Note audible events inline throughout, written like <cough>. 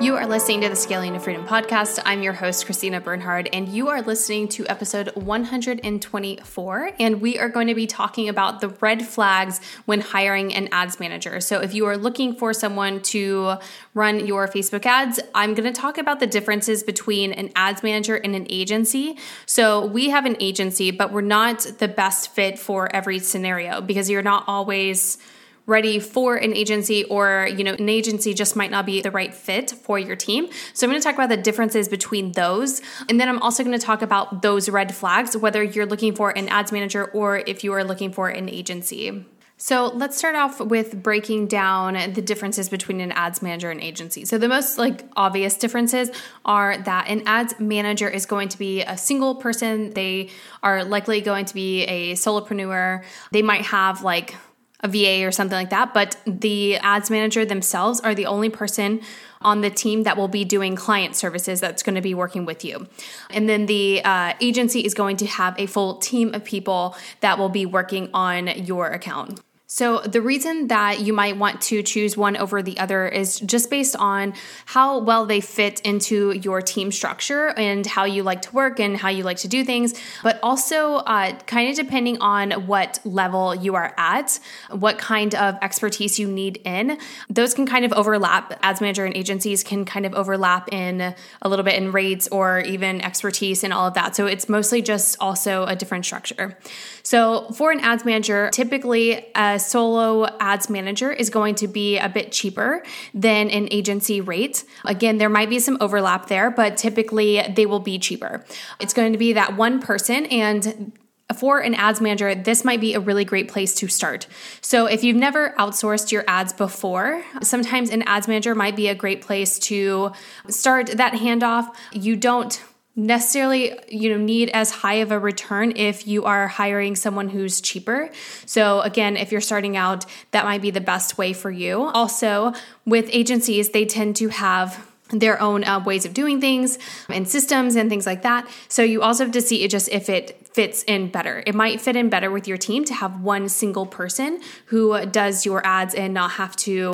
You are listening to the Scaling to Freedom podcast. I'm your host, Christina Bernhard, and you are listening to episode 124. And we are going to be talking about the red flags when hiring an ads manager. So, if you are looking for someone to run your Facebook ads, I'm going to talk about the differences between an ads manager and an agency. So, we have an agency, but we're not the best fit for every scenario because you're not always ready for an agency or you know an agency just might not be the right fit for your team so i'm going to talk about the differences between those and then i'm also going to talk about those red flags whether you're looking for an ads manager or if you are looking for an agency so let's start off with breaking down the differences between an ads manager and agency. So the most like obvious differences are that an ads manager is going to be a single person. They are likely going to be a solopreneur. They might have like a VA or something like that, but the ads manager themselves are the only person on the team that will be doing client services that's going to be working with you. And then the uh, agency is going to have a full team of people that will be working on your account. So, the reason that you might want to choose one over the other is just based on how well they fit into your team structure and how you like to work and how you like to do things, but also uh, kind of depending on what level you are at, what kind of expertise you need in. Those can kind of overlap. Ads manager and agencies can kind of overlap in a little bit in rates or even expertise and all of that. So, it's mostly just also a different structure. So, for an ads manager, typically, a solo ads manager is going to be a bit cheaper than an agency rate. Again, there might be some overlap there, but typically they will be cheaper. It's going to be that one person and for an ads manager, this might be a really great place to start. So, if you've never outsourced your ads before, sometimes an ads manager might be a great place to start that handoff. You don't necessarily you know need as high of a return if you are hiring someone who's cheaper. So again if you're starting out that might be the best way for you. Also with agencies they tend to have their own uh, ways of doing things and systems and things like that. So you also have to see it just if it fits in better. It might fit in better with your team to have one single person who does your ads and not have to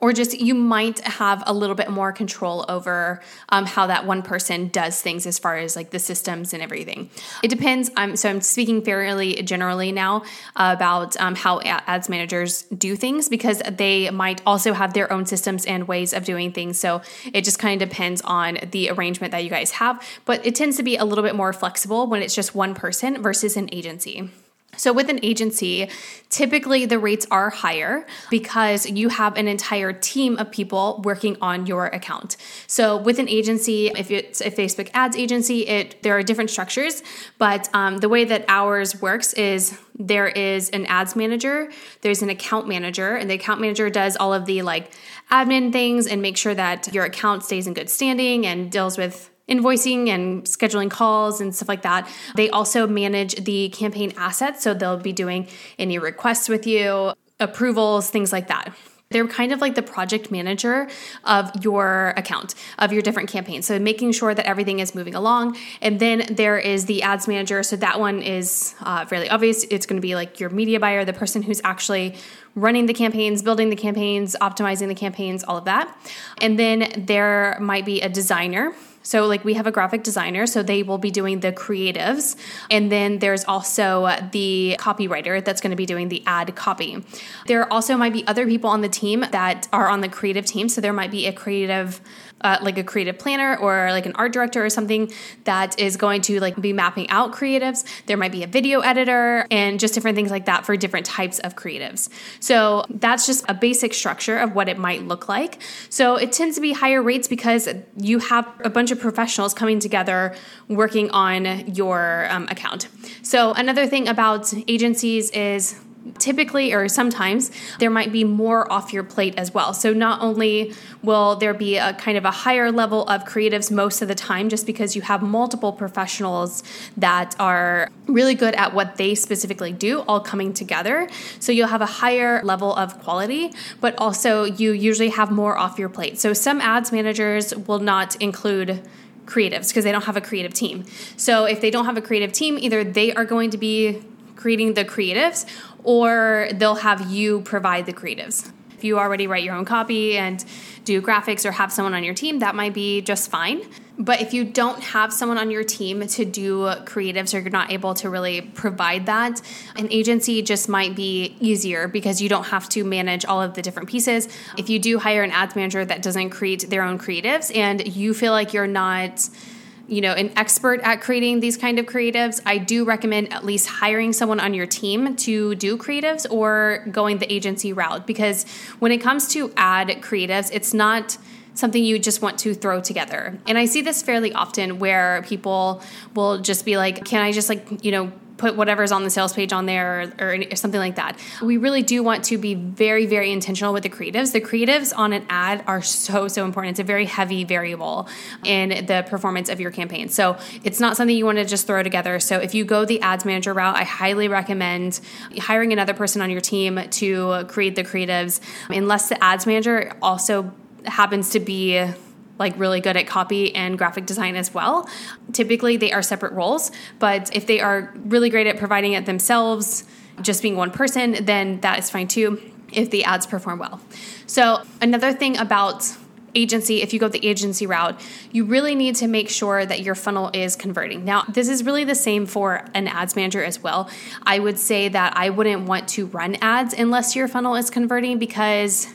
or just you might have a little bit more control over um, how that one person does things as far as like the systems and everything. It depends. So I'm speaking fairly generally now about um, how ads managers do things because they might also have their own systems and ways of doing things. So it just kind of depends on the arrangement that you guys have. But it tends to be a little bit more flexible when it's just one person versus an agency. So, with an agency, typically the rates are higher because you have an entire team of people working on your account. So, with an agency, if it's a Facebook ads agency, it there are different structures, but um, the way that ours works is there is an ads manager, there's an account manager, and the account manager does all of the like admin things and make sure that your account stays in good standing and deals with invoicing and scheduling calls and stuff like that. They also manage the campaign assets. So they'll be doing any requests with you, approvals, things like that. They're kind of like the project manager of your account, of your different campaigns. So making sure that everything is moving along. And then there is the ads manager. So that one is uh, fairly obvious. It's going to be like your media buyer, the person who's actually running the campaigns, building the campaigns, optimizing the campaigns, all of that. And then there might be a designer so, like, we have a graphic designer, so they will be doing the creatives. And then there's also the copywriter that's going to be doing the ad copy. There also might be other people on the team that are on the creative team. So, there might be a creative uh, like a creative planner or like an art director or something that is going to like be mapping out creatives. There might be a video editor and just different things like that for different types of creatives. So that's just a basic structure of what it might look like. So it tends to be higher rates because you have a bunch of professionals coming together working on your um, account. So another thing about agencies is typically or sometimes there might be more off your plate as well. So not only will there be a kind of a higher level of creatives most of the time just because you have multiple professionals that are really good at what they specifically do all coming together. So you'll have a higher level of quality, but also you usually have more off your plate. So some ads managers will not include creatives because they don't have a creative team. So if they don't have a creative team, either they are going to be creating the creatives or they'll have you provide the creatives. If you already write your own copy and do graphics or have someone on your team, that might be just fine. But if you don't have someone on your team to do creatives or you're not able to really provide that, an agency just might be easier because you don't have to manage all of the different pieces. If you do hire an ads manager that doesn't create their own creatives and you feel like you're not you know an expert at creating these kind of creatives i do recommend at least hiring someone on your team to do creatives or going the agency route. Because when it comes to ad creatives it's not something you just want to throw together. And i see this fairly often where people will just be like can i just like you know put whatever's on the sales page on there or, or, something like that. We really do want to be very, very intentional with the creatives. The creatives on an ad are so, so important. It's a very heavy variable in the performance of your campaign. So it's not something you want to just throw together. So if you go the ads manager route, I highly recommend hiring another person on your team to create the creatives, unless the ads manager also happens to be like really good at copy and graphic design as well. Typically, they are separate roles, but if they are really great at providing it themselves, just being one person, then that is fine too if the ads perform well. So, another thing about agency, if you go the agency route, you really need to make sure that your funnel is converting. Now, this is really the same for an ads manager as well. I would say that I wouldn't want to run ads unless your funnel is converting because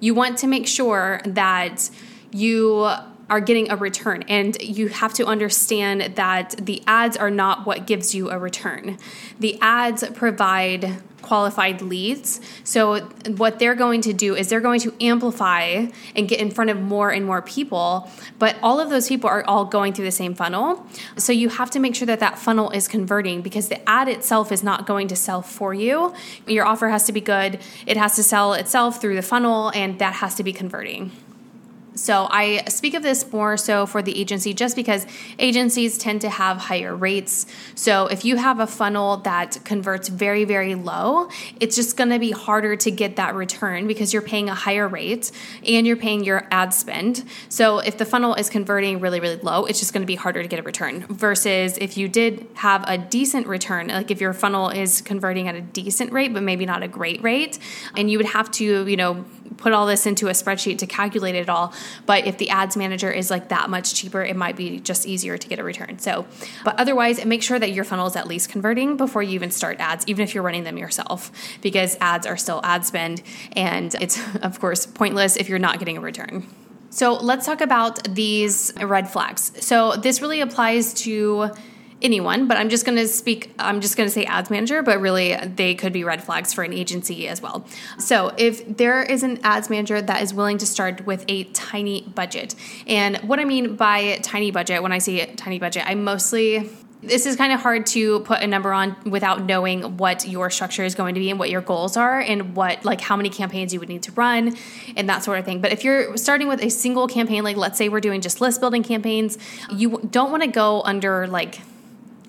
you want to make sure that you are getting a return. And you have to understand that the ads are not what gives you a return. The ads provide qualified leads. So, what they're going to do is they're going to amplify and get in front of more and more people. But all of those people are all going through the same funnel. So, you have to make sure that that funnel is converting because the ad itself is not going to sell for you. Your offer has to be good, it has to sell itself through the funnel, and that has to be converting. So I speak of this more so for the agency just because agencies tend to have higher rates. So if you have a funnel that converts very, very low, it's just going to be harder to get that return because you're paying a higher rate and you're paying your ad spend. So if the funnel is converting really, really low, it's just going to be harder to get a return versus if you did have a decent return, like if your funnel is converting at a decent rate, but maybe not a great rate, and you would have to, you know, put all this into a spreadsheet to calculate it all. But if the ads manager is like that much cheaper, it might be just easier to get a return. So, but otherwise, make sure that your funnel is at least converting before you even start ads, even if you're running them yourself, because ads are still ad spend. And it's, of course, pointless if you're not getting a return. So, let's talk about these red flags. So, this really applies to anyone, but I'm just going to speak, I'm just going to say ads manager, but really uh, they could be red flags for an agency as well. So if there is an ads manager that is willing to start with a tiny budget, and what I mean by tiny budget, when I say tiny budget, I mostly this is kind of hard to put a number on without knowing what your structure is going to be and what your goals are and what like how many campaigns you would need to run and that sort of thing but if you're starting with a single campaign like let's say we're doing just list building campaigns you don't want to go under like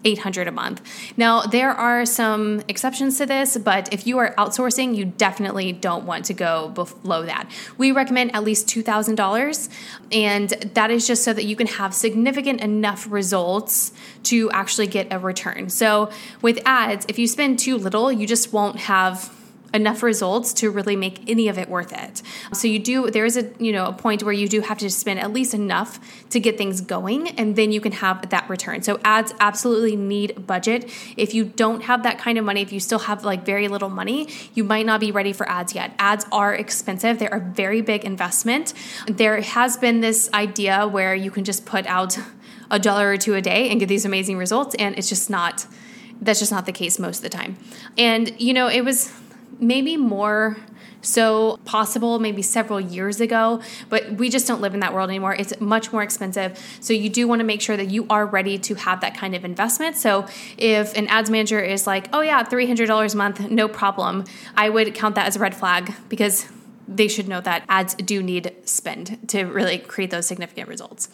800 a month. Now, there are some exceptions to this, but if you are outsourcing, you definitely don't want to go below that. We recommend at least $2,000, and that is just so that you can have significant enough results to actually get a return. So, with ads, if you spend too little, you just won't have enough results to really make any of it worth it. So you do there is a you know a point where you do have to spend at least enough to get things going and then you can have that return. So ads absolutely need budget. If you don't have that kind of money, if you still have like very little money, you might not be ready for ads yet. Ads are expensive. They're a very big investment. There has been this idea where you can just put out a dollar or two a day and get these amazing results and it's just not that's just not the case most of the time. And you know, it was maybe more so possible maybe several years ago, but we just don't live in that world anymore. It's much more expensive. So you do want to make sure that you are ready to have that kind of investment. So if an ads manager is like, oh yeah, $300 a month, no problem, I would count that as a red flag because they should know that ads do need spend to really create those significant results.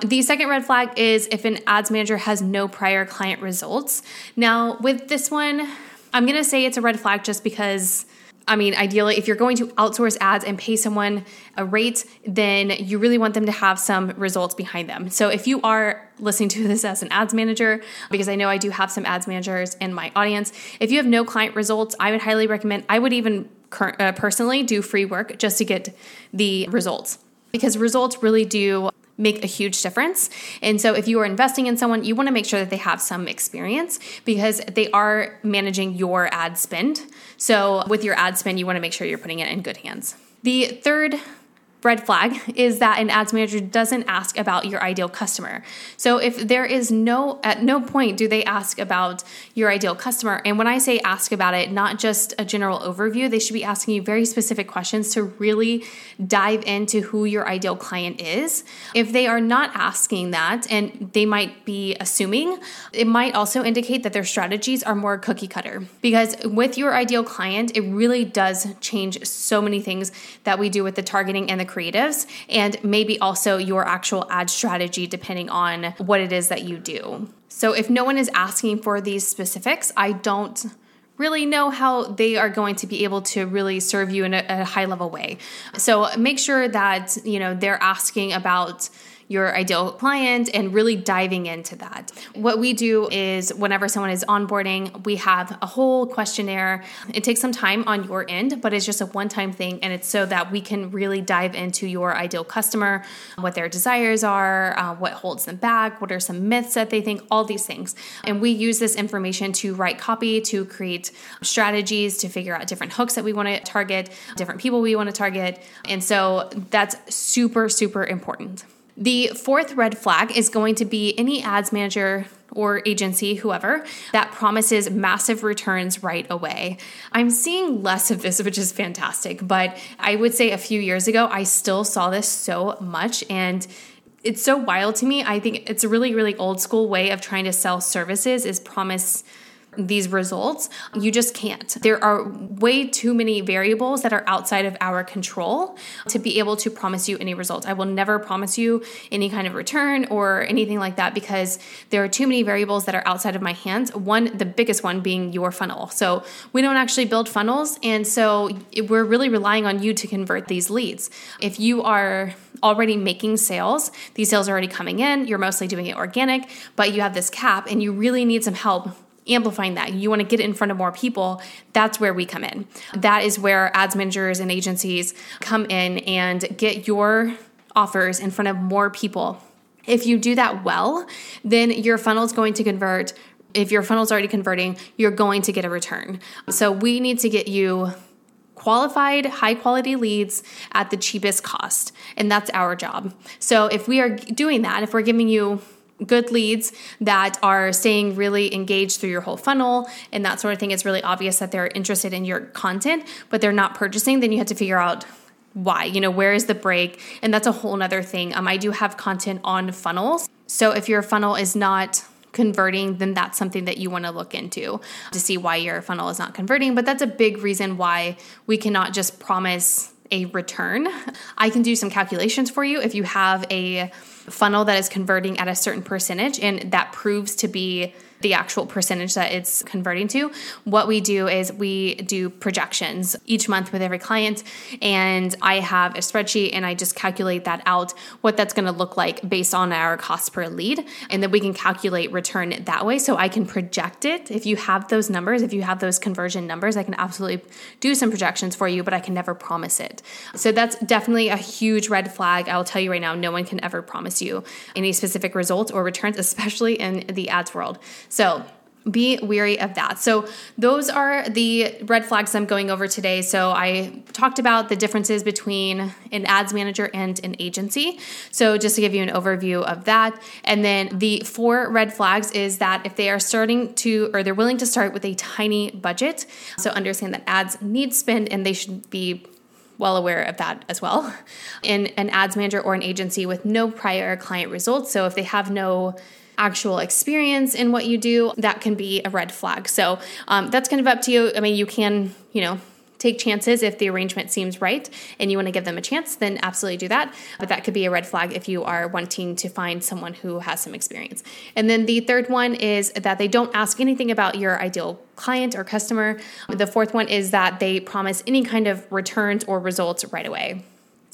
The second red flag is if an ads manager has no prior client results. Now, with this one, I'm going to say it's a red flag just because I mean, ideally, if you're going to outsource ads and pay someone a rate, then you really want them to have some results behind them. So if you are listening to <laughs> this as an ads manager, because I know I do have some ads managers in my audience, if you have no client results, I would highly recommend, I would even uh, personally do free work just to get the results because results really do make a huge difference. And so, if you are investing in someone, you want to make sure that they have some experience because they are managing your ad spend. So, with your ad spend, you want to make sure you're putting it in good hands. The third red flag <laughs> is that an ads manager doesn't ask about your ideal customer. So if there is no at no point do they ask about your ideal customer and when I say ask about it not just a general overview they should be asking you very specific questions to really dive into who your ideal client is. If they are not asking that and they might be assuming it might also indicate that their strategies are more cookie cutter because with your ideal client it really does change so many things that we do with the targeting and the creatives and maybe also your actual ad strategy depending on what it is that you do. So if no one is asking for these specifics, I don't really know how they are going to be able to really serve you in a, a high level way. So make sure that, you know, they're asking about your ideal client and really diving into that. What we do is whenever someone is onboarding, we have a whole questionnaire. It takes some time on your end, but it's just a one time thing. And it's so that we can really dive into your ideal customer, what their desires are, uh, what holds them back, what are some myths that they think, all these things. And we use this information to write copy, to create strategies, to figure out different hooks that we want to target, different people we want to target. And so that's super, super important. The fourth red flag is going to be any ads manager or agency, whoever, that promises massive returns right away. I'm seeing less of this, which is fantastic, but I would say a few years ago, I still saw this so much. And it's so wild to me. I think it's a really, really old school way of trying to sell services is promise these results. You just can't. There are way too many variables that are outside of our control to be able to promise you any results. I will never promise you any kind of return or anything like that because there are too many variables that are outside of my hands. One, the biggest one being your funnel. So we don't actually build funnels. And so we're really relying on you to convert these leads. If you are already making sales, these sales are already coming in, you're mostly doing it organic, but you have this cap and you really need some help amplifying that. You want to get it in front of more people. That's where we come in. That is where ads managers and agencies come in and get your offers in front of more people. If you do that well, then your funnel is going to convert. If your funnel is already converting, you're going to get a return. So we need to get you qualified, high quality leads at the cheapest cost. And that's our job. So if we are doing that, if we're giving you good leads that are staying really engaged through your whole funnel and that sort of thing, it's really obvious that they're interested in your content, but they're not purchasing, then you have to figure out why. You know where is the break? And that's a whole nother thing. Um, i do have content on funnels. So if your funnel is not converting then that's something that you want to look into to see why your funnel is not converting. But that's a big reason why we cannot just promise a return. I can do some calculations for you. If you have a funnel that is converting at a certain percentage and that proves to be the actual percentage that it's converting to, what we do is we do projections each month with every client. And I have a spreadsheet and I just calculate that out, what that's going to look like based on our cost per lead. And then we can calculate return that way. So I can project it. If you have those numbers, if you have those conversion numbers, I can absolutely do some projections for you, but I can never promise it. So that's definitely a huge red flag. I will tell you right now, no one can ever promise you any specific results or returns, <laughs> especially in the ads world. So be weary of that. So, those are the red flags I'm going over today. So, I talked about the differences between an ads manager and an agency. So, just to give you an overview of that. And then the four red flags is that if they are starting to, or they're willing to start with a tiny budget, so understand that ads need spend and they should be well aware of that as well. <laughs> In an ads manager or an agency with no prior client results. So, if they have no actual experience in what you do, that can be a red flag. So um, that's kind of up to you. I mean, you can, you know, take chances if the arrangement seems right and you want to give them a chance, then absolutely do that. But that could be a red flag if you are wanting to find someone who has some experience. And then the third one is that they don't ask anything about your ideal client or customer. The fourth one is that they promise any kind of returns or results right away.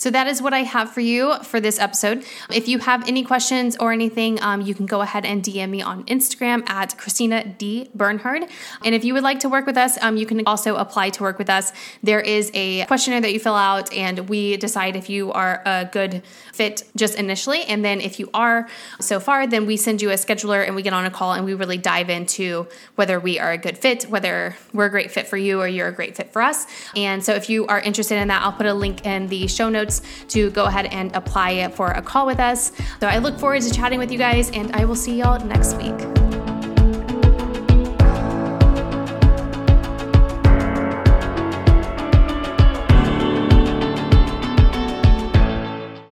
So that is what I have for you for this episode. If you have any questions or anything, um, you can go ahead and DM me on Instagram at Christina D Bernhard. And if you would like to work with us, um, you can also apply to work with us. There is a questionnaire that you fill out, and we decide if you are a good fit just initially. And then if you are so far, then we send you a scheduler and we get on a call and we really dive into whether we are a good fit, whether we're a great fit for you or you're a great fit for us. And so if you are interested in that, I'll put a link in the show notes to go ahead and apply for a call with us. So I look forward to chatting with you guys, and I will see y'all next week.